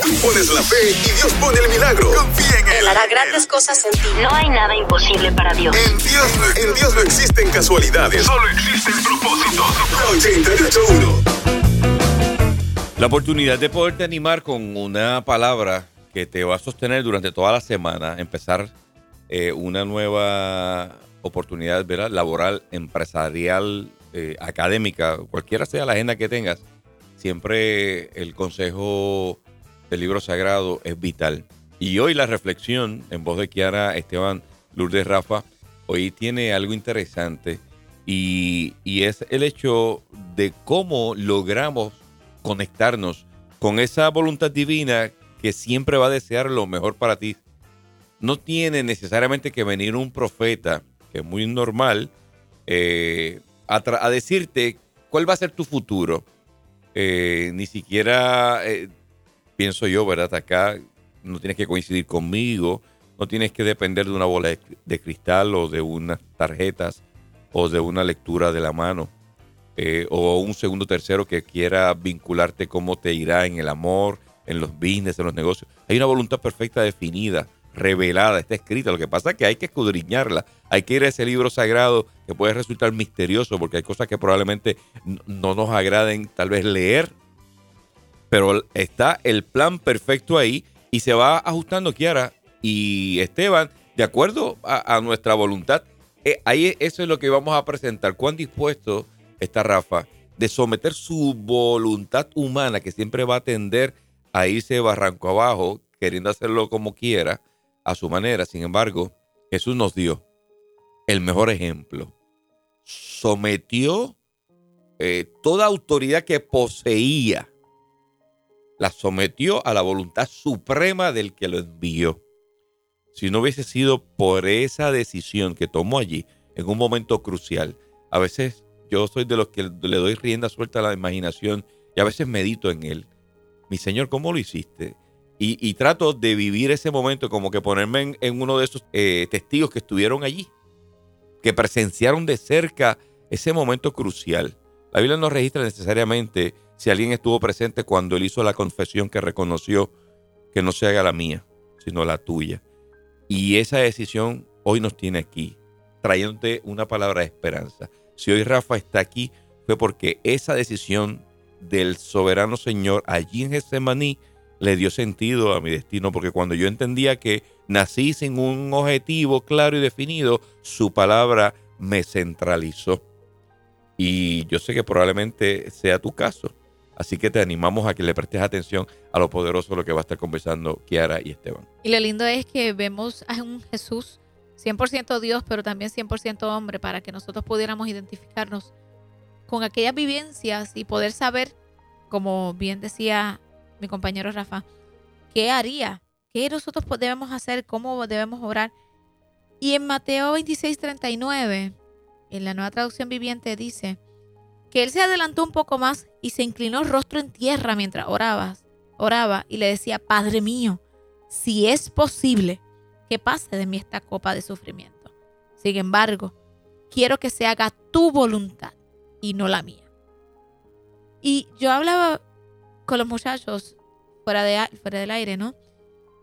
Tú pones la fe y Dios pone el milagro. Confía en Él. Él hará grandes cosas en ti. No hay nada imposible para Dios. En Dios, no- en Dios no existen casualidades. Solo existen propósitos. 881. La oportunidad de poderte animar con una palabra que te va a sostener durante toda la semana, empezar eh, una nueva oportunidad ¿verdad? laboral, empresarial, eh, académica, cualquiera sea la agenda que tengas, siempre el consejo del libro sagrado es vital. Y hoy la reflexión en voz de Kiara Esteban Lourdes Rafa, hoy tiene algo interesante y, es el hecho de cómo logramos conectarnos con esa voluntad divina que siempre va a desear lo mejor para ti. No tiene necesariamente que venir un profeta, que es muy normal, eh, a decirte cuál va a ser tu futuro. Eh, ni siquiera, eh, pienso yo, ¿verdad? Acá no tienes que coincidir conmigo, no tienes que depender de una bola de, cristal o de unas tarjetas o de una lectura de la mano eh, o un segundo tercero que quiera vincularte cómo te irá en el amor, en los business, en los negocios. Hay una voluntad perfecta definida, revelada, está escrita. Lo que pasa es que hay que escudriñarla. Hay que ir a ese libro sagrado que puede resultar misterioso porque hay cosas que probablemente no nos agraden tal vez leer, pero está el plan perfecto ahí y se va ajustando Kiara y Esteban de acuerdo a, nuestra voluntad. Eh, ahí eso es lo que vamos a presentar. ¿Cuán dispuesto está Rafa de someter su voluntad humana que siempre va a tender a irse barranco abajo, queriendo hacerlo como quiera, a su manera? Sin embargo, Jesús nos dio el mejor ejemplo. Sometió eh, toda autoridad que poseía la sometió a la voluntad suprema del que lo envió. Si no hubiese sido por esa decisión que tomó allí, en un momento crucial, a veces yo soy de los que le doy rienda suelta a la imaginación y a veces medito en él. Mi Señor, ¿cómo lo hiciste? Y, trato de vivir ese momento como que ponerme en, en uno de esos eh, testigos que estuvieron allí, que presenciaron de cerca ese momento crucial. La Biblia no registra necesariamente si alguien estuvo presente cuando él hizo la confesión que reconoció que no se haga la mía, sino la tuya. Y esa decisión hoy nos tiene aquí, trayéndote una palabra de esperanza. Si hoy Rafa está aquí, fue porque esa decisión del soberano Señor allí en Getsemaní le dio sentido a mi destino, porque cuando yo entendía que nací sin un objetivo claro y definido, su palabra me centralizó. Y yo sé que probablemente sea tu caso. Así que te animamos a que le prestes atención a lo poderoso de lo que va a estar conversando Kiara y Esteban. Y lo lindo es que vemos a un Jesús 100% Dios, pero también 100% hombre, para que nosotros pudiéramos identificarnos con aquellas vivencias y poder saber, como bien decía mi compañero Rafa, qué haría, qué nosotros debemos hacer, cómo debemos orar. Y en Mateo 26, 39, en la nueva traducción viviente dice que él se adelantó un poco más y se inclinó rostro en tierra mientras oraba, oraba y le decía, Padre mío, si es posible, que pase de mí esta copa de sufrimiento. Sin embargo, quiero que se haga tu voluntad y no la mía. Y yo hablaba con los muchachos fuera, de, fuera del aire, ¿no?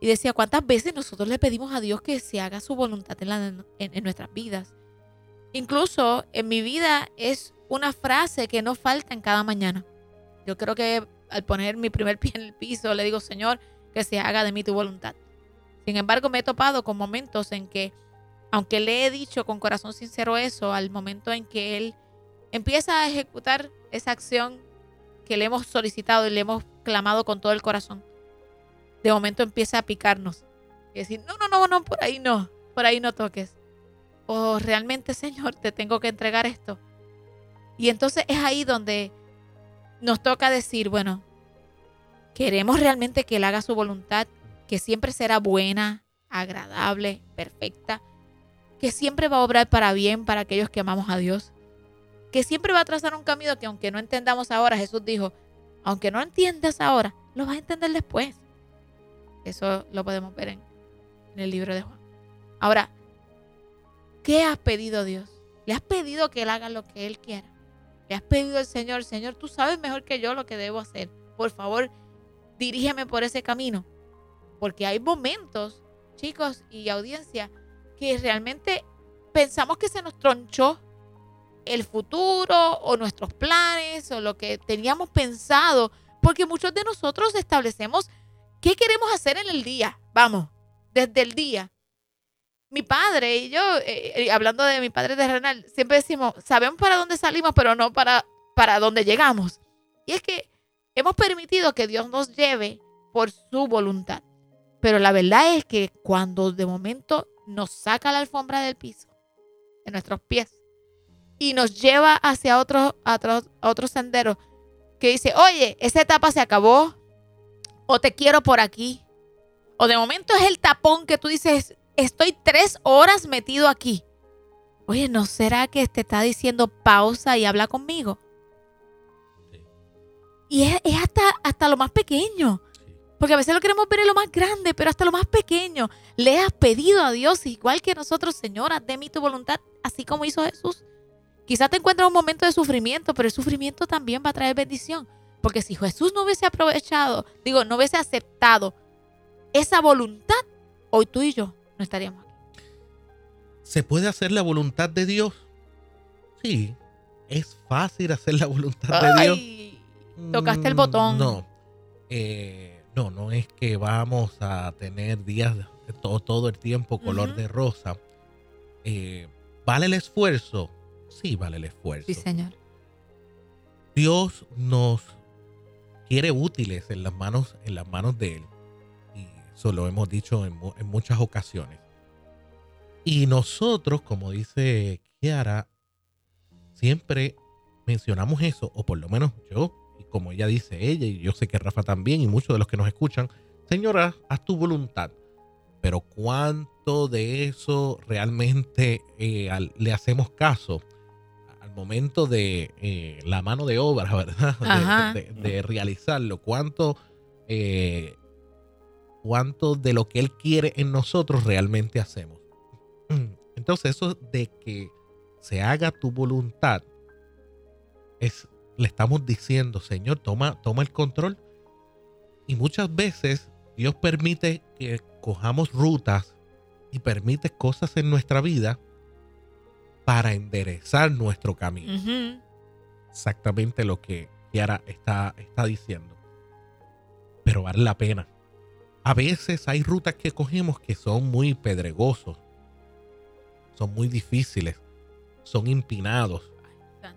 Y decía, ¿cuántas veces nosotros le pedimos a Dios que se haga su voluntad en, nuestras vidas? Incluso en mi vida es una frase que no falta en cada mañana. Yo creo que al poner mi primer pie en el piso le digo, Señor, que se haga de mí tu voluntad. Sin embargo, me he topado con momentos en que, aunque le he dicho con corazón sincero eso, al momento en que Él empieza a ejecutar esa acción que le hemos solicitado y le hemos clamado con todo el corazón, de momento empieza a picarnos. Y decir, no, no, no, no, por ahí no, por ahí no toques. O realmente, Señor, te tengo que entregar esto. Y entonces es ahí donde nos toca decir, bueno, queremos realmente que Él haga su voluntad, que siempre será buena, agradable, perfecta, que siempre va a obrar para bien para aquellos que amamos a Dios, que siempre va a trazar un camino que aunque no entendamos ahora, Jesús dijo, aunque no entiendas ahora, lo vas a entender después. Eso lo podemos ver en el libro de Juan. Ahora, ¿qué has pedido Dios? ¿Le has pedido que Él haga lo que Él quiera? ¿Le has pedido al Señor, Señor, tú sabes mejor que yo lo que debo hacer? Por favor, dirígeme por ese camino. Porque hay momentos, chicos y audiencia, que realmente pensamos que se nos tronchó el futuro o nuestros planes o lo que teníamos pensado, porque muchos de nosotros establecemos qué queremos hacer en el día, vamos, desde el día. Mi padre y yo, eh, eh, hablando de mi padre terrenal, siempre decimos, sabemos para dónde salimos, pero no para, para dónde llegamos. Y es que hemos permitido que Dios nos lleve por su voluntad. Pero la verdad es que cuando de momento nos saca la alfombra del piso, de nuestros pies, y nos lleva hacia otro, otro, otro sendero que dice, oye, esa etapa se acabó, o te quiero por aquí, o de momento es el tapón que tú dices, estoy tres horas metido aquí. Oye, ¿no será que te está diciendo pausa y habla conmigo? Y es, es hasta, hasta lo más pequeño. Porque a veces lo queremos ver en lo más grande, pero hasta lo más pequeño. Le has pedido a Dios, igual que nosotros, Señora, de mí tu voluntad, así como hizo Jesús. Quizás te encuentres un momento de sufrimiento, pero el sufrimiento también va a traer bendición. Porque si Jesús no hubiese aprovechado, digo, no hubiese aceptado esa voluntad, hoy tú y yo no estaríamos aquí. ¿Se puede hacer la voluntad de Dios? Sí. ¿Es fácil hacer la voluntad de Dios? Tocaste el Mm, botón. No. Eh, no, no es que vamos a tener días de todo, todo el tiempo color de rosa. Eh, ¿Vale el esfuerzo? Sí, vale el esfuerzo. Sí, Señor. Dios nos quiere útiles en las manos, en las manos de Él. Eso lo hemos dicho en, mu- en muchas ocasiones. Y nosotros, como dice Kiara, siempre mencionamos eso, o por lo menos yo, y como ella dice ella, y yo sé que Rafa también, y muchos de los que nos escuchan, Señora, haz tu voluntad. Pero ¿cuánto de eso realmente eh, al- le hacemos caso? al momento de eh, la mano de obra, ¿verdad? De- Ajá. De, de realizarlo. ¿Cuánto, eh, ¿Cuánto de lo que Él quiere en nosotros realmente hacemos? Entonces, eso de que se haga tu voluntad, es, le estamos diciendo, Señor, toma, toma el control. Y muchas veces Dios permite que cojamos rutas y permite cosas en nuestra vida para enderezar nuestro camino. Exactamente lo que Kiara está, está diciendo. Pero vale la pena. A veces hay rutas que cogemos que son muy pedregosos, son muy difíciles, son empinados,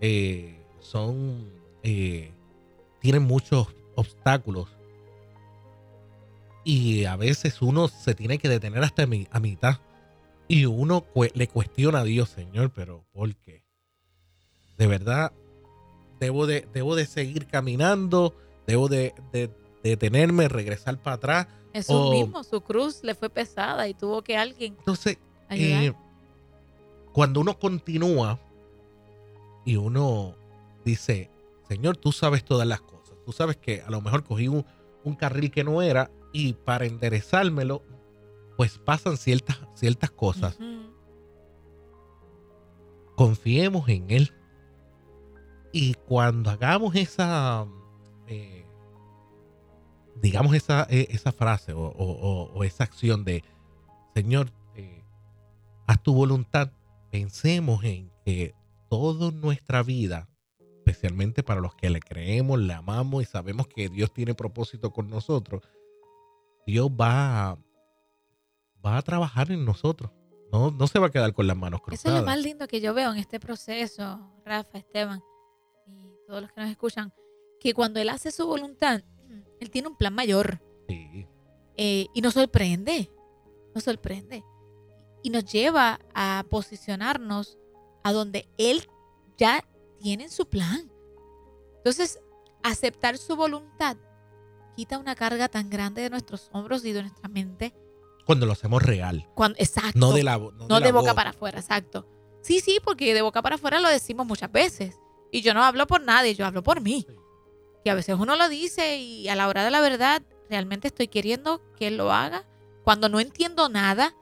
eh, son eh, tienen muchos obstáculos. Y a veces uno se tiene que detener hasta mi- a mitad. Y uno le cuestiona a Dios, Señor, pero ¿por qué? De verdad, debo de, debo de seguir caminando, debo de, de- de detenerme, regresar para atrás. Jesús mismo, su cruz le fue pesada y tuvo que alguien Entonces, eh, cuando uno continúa y uno dice, Señor, tú sabes todas las cosas. Tú sabes que a lo mejor cogí un, un carril que no era y para enderezármelo, pues pasan ciertas, ciertas cosas. Confiemos en Él. Y cuando hagamos esa, eh, digamos esa, eh, esa frase o, o- o- esa acción de, Señor, eh, haz tu voluntad, pensemos en que toda nuestra vida, especialmente para los que le creemos, le amamos y sabemos que Dios tiene propósito con nosotros, Dios va a, va a trabajar en nosotros. No, no se va a quedar con las manos Eso es cruzadas. lo más lindo que yo veo en este proceso, Rafa, Esteban y todos los que nos escuchan, que cuando él hace su voluntad, él tiene un plan mayor Sí. eh, y nos sorprende, nos sorprende y nos lleva a posicionarnos a donde él ya tiene su plan. Entonces, aceptar su voluntad quita una carga tan grande de nuestros hombros y de nuestra mente. Cuando lo hacemos real. Cuando, exacto. No de la no No la de boca para afuera, exacto. Sí, sí, porque de boca para afuera lo decimos muchas veces. Y yo no hablo por nadie, yo hablo por mí. Sí. Que a veces uno lo dice y a la hora de la verdad realmente estoy queriendo que él lo haga. Cuando no entiendo nada,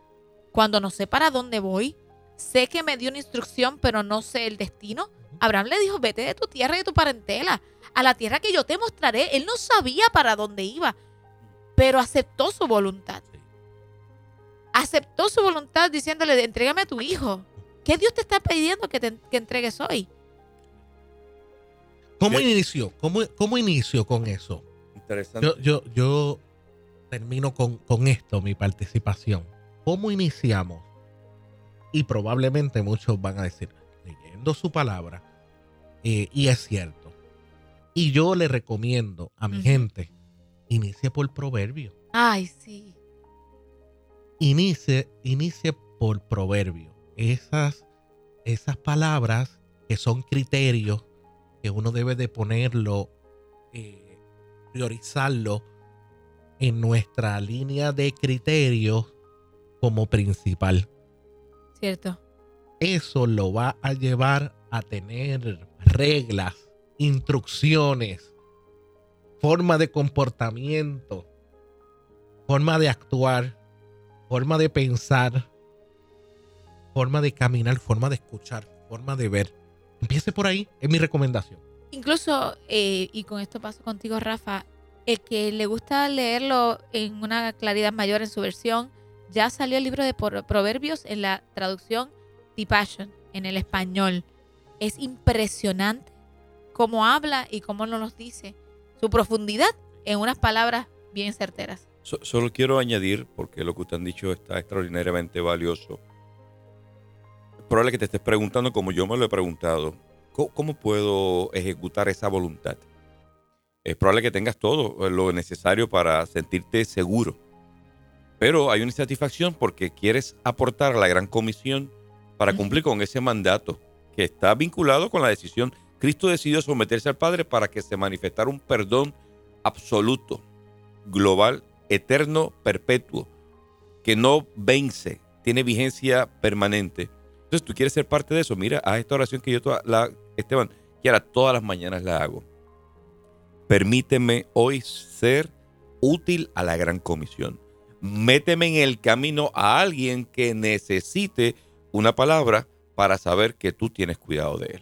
cuando no sé para dónde voy, sé que me dio una instrucción, pero no sé el destino. Abraham le dijo, vete de tu tierra y de tu parentela, a la tierra que yo te mostraré. Él no sabía para dónde iba, pero aceptó su voluntad. Aceptó su voluntad diciéndole, entrégame a tu hijo. ¿Qué Dios te está pidiendo que, te, que entregues hoy? ¿Cómo Sí. inició? ¿Cómo, cómo inició con eso? Interesante. Yo, yo, yo termino con, con esto, mi participación. ¿Cómo iniciamos? Y probablemente muchos van a decir, leyendo su palabra, eh, y es cierto. Y yo le recomiendo a mi gente, inicie por proverbio. Ay, sí. Inicie, inicie por proverbio. Esas, esas palabras que son criterios que uno debe de ponerlo, eh, priorizarlo en nuestra línea de criterios como principal. Cierto. Eso lo va a llevar a tener reglas, instrucciones, forma de comportamiento, forma de actuar, forma de pensar, forma de caminar, forma de escuchar, forma de ver. Empiece por ahí, es mi recomendación. Incluso, eh, y con esto paso contigo, Rafa, el que le gusta leerlo en una claridad mayor en su versión, ya salió el libro de Proverbios en la traducción The Passion, en el español. Es impresionante cómo habla y cómo nos los dice. Su profundidad en unas palabras bien certeras. So- solo quiero añadir, porque lo que usted han dicho está extraordinariamente valioso. Es probable que te estés preguntando, como yo me lo he preguntado, ¿cómo, cómo puedo ejecutar esa voluntad? Es probable que tengas todo lo necesario para sentirte seguro. Pero hay una insatisfacción porque quieres aportar a la gran comisión para cumplir con ese mandato que está vinculado con la decisión. Cristo decidió someterse al Padre para que se manifestara un perdón absoluto, global, eterno, perpetuo, que no vence, tiene vigencia permanente. Entonces tú quieres ser parte de eso. Mira, haz esta oración que yo, toda Esteban, que ahora todas las mañanas la hago. Permíteme hoy ser útil a la gran comisión. Méteme en el camino a alguien que necesite una palabra para saber que tú tienes cuidado de él.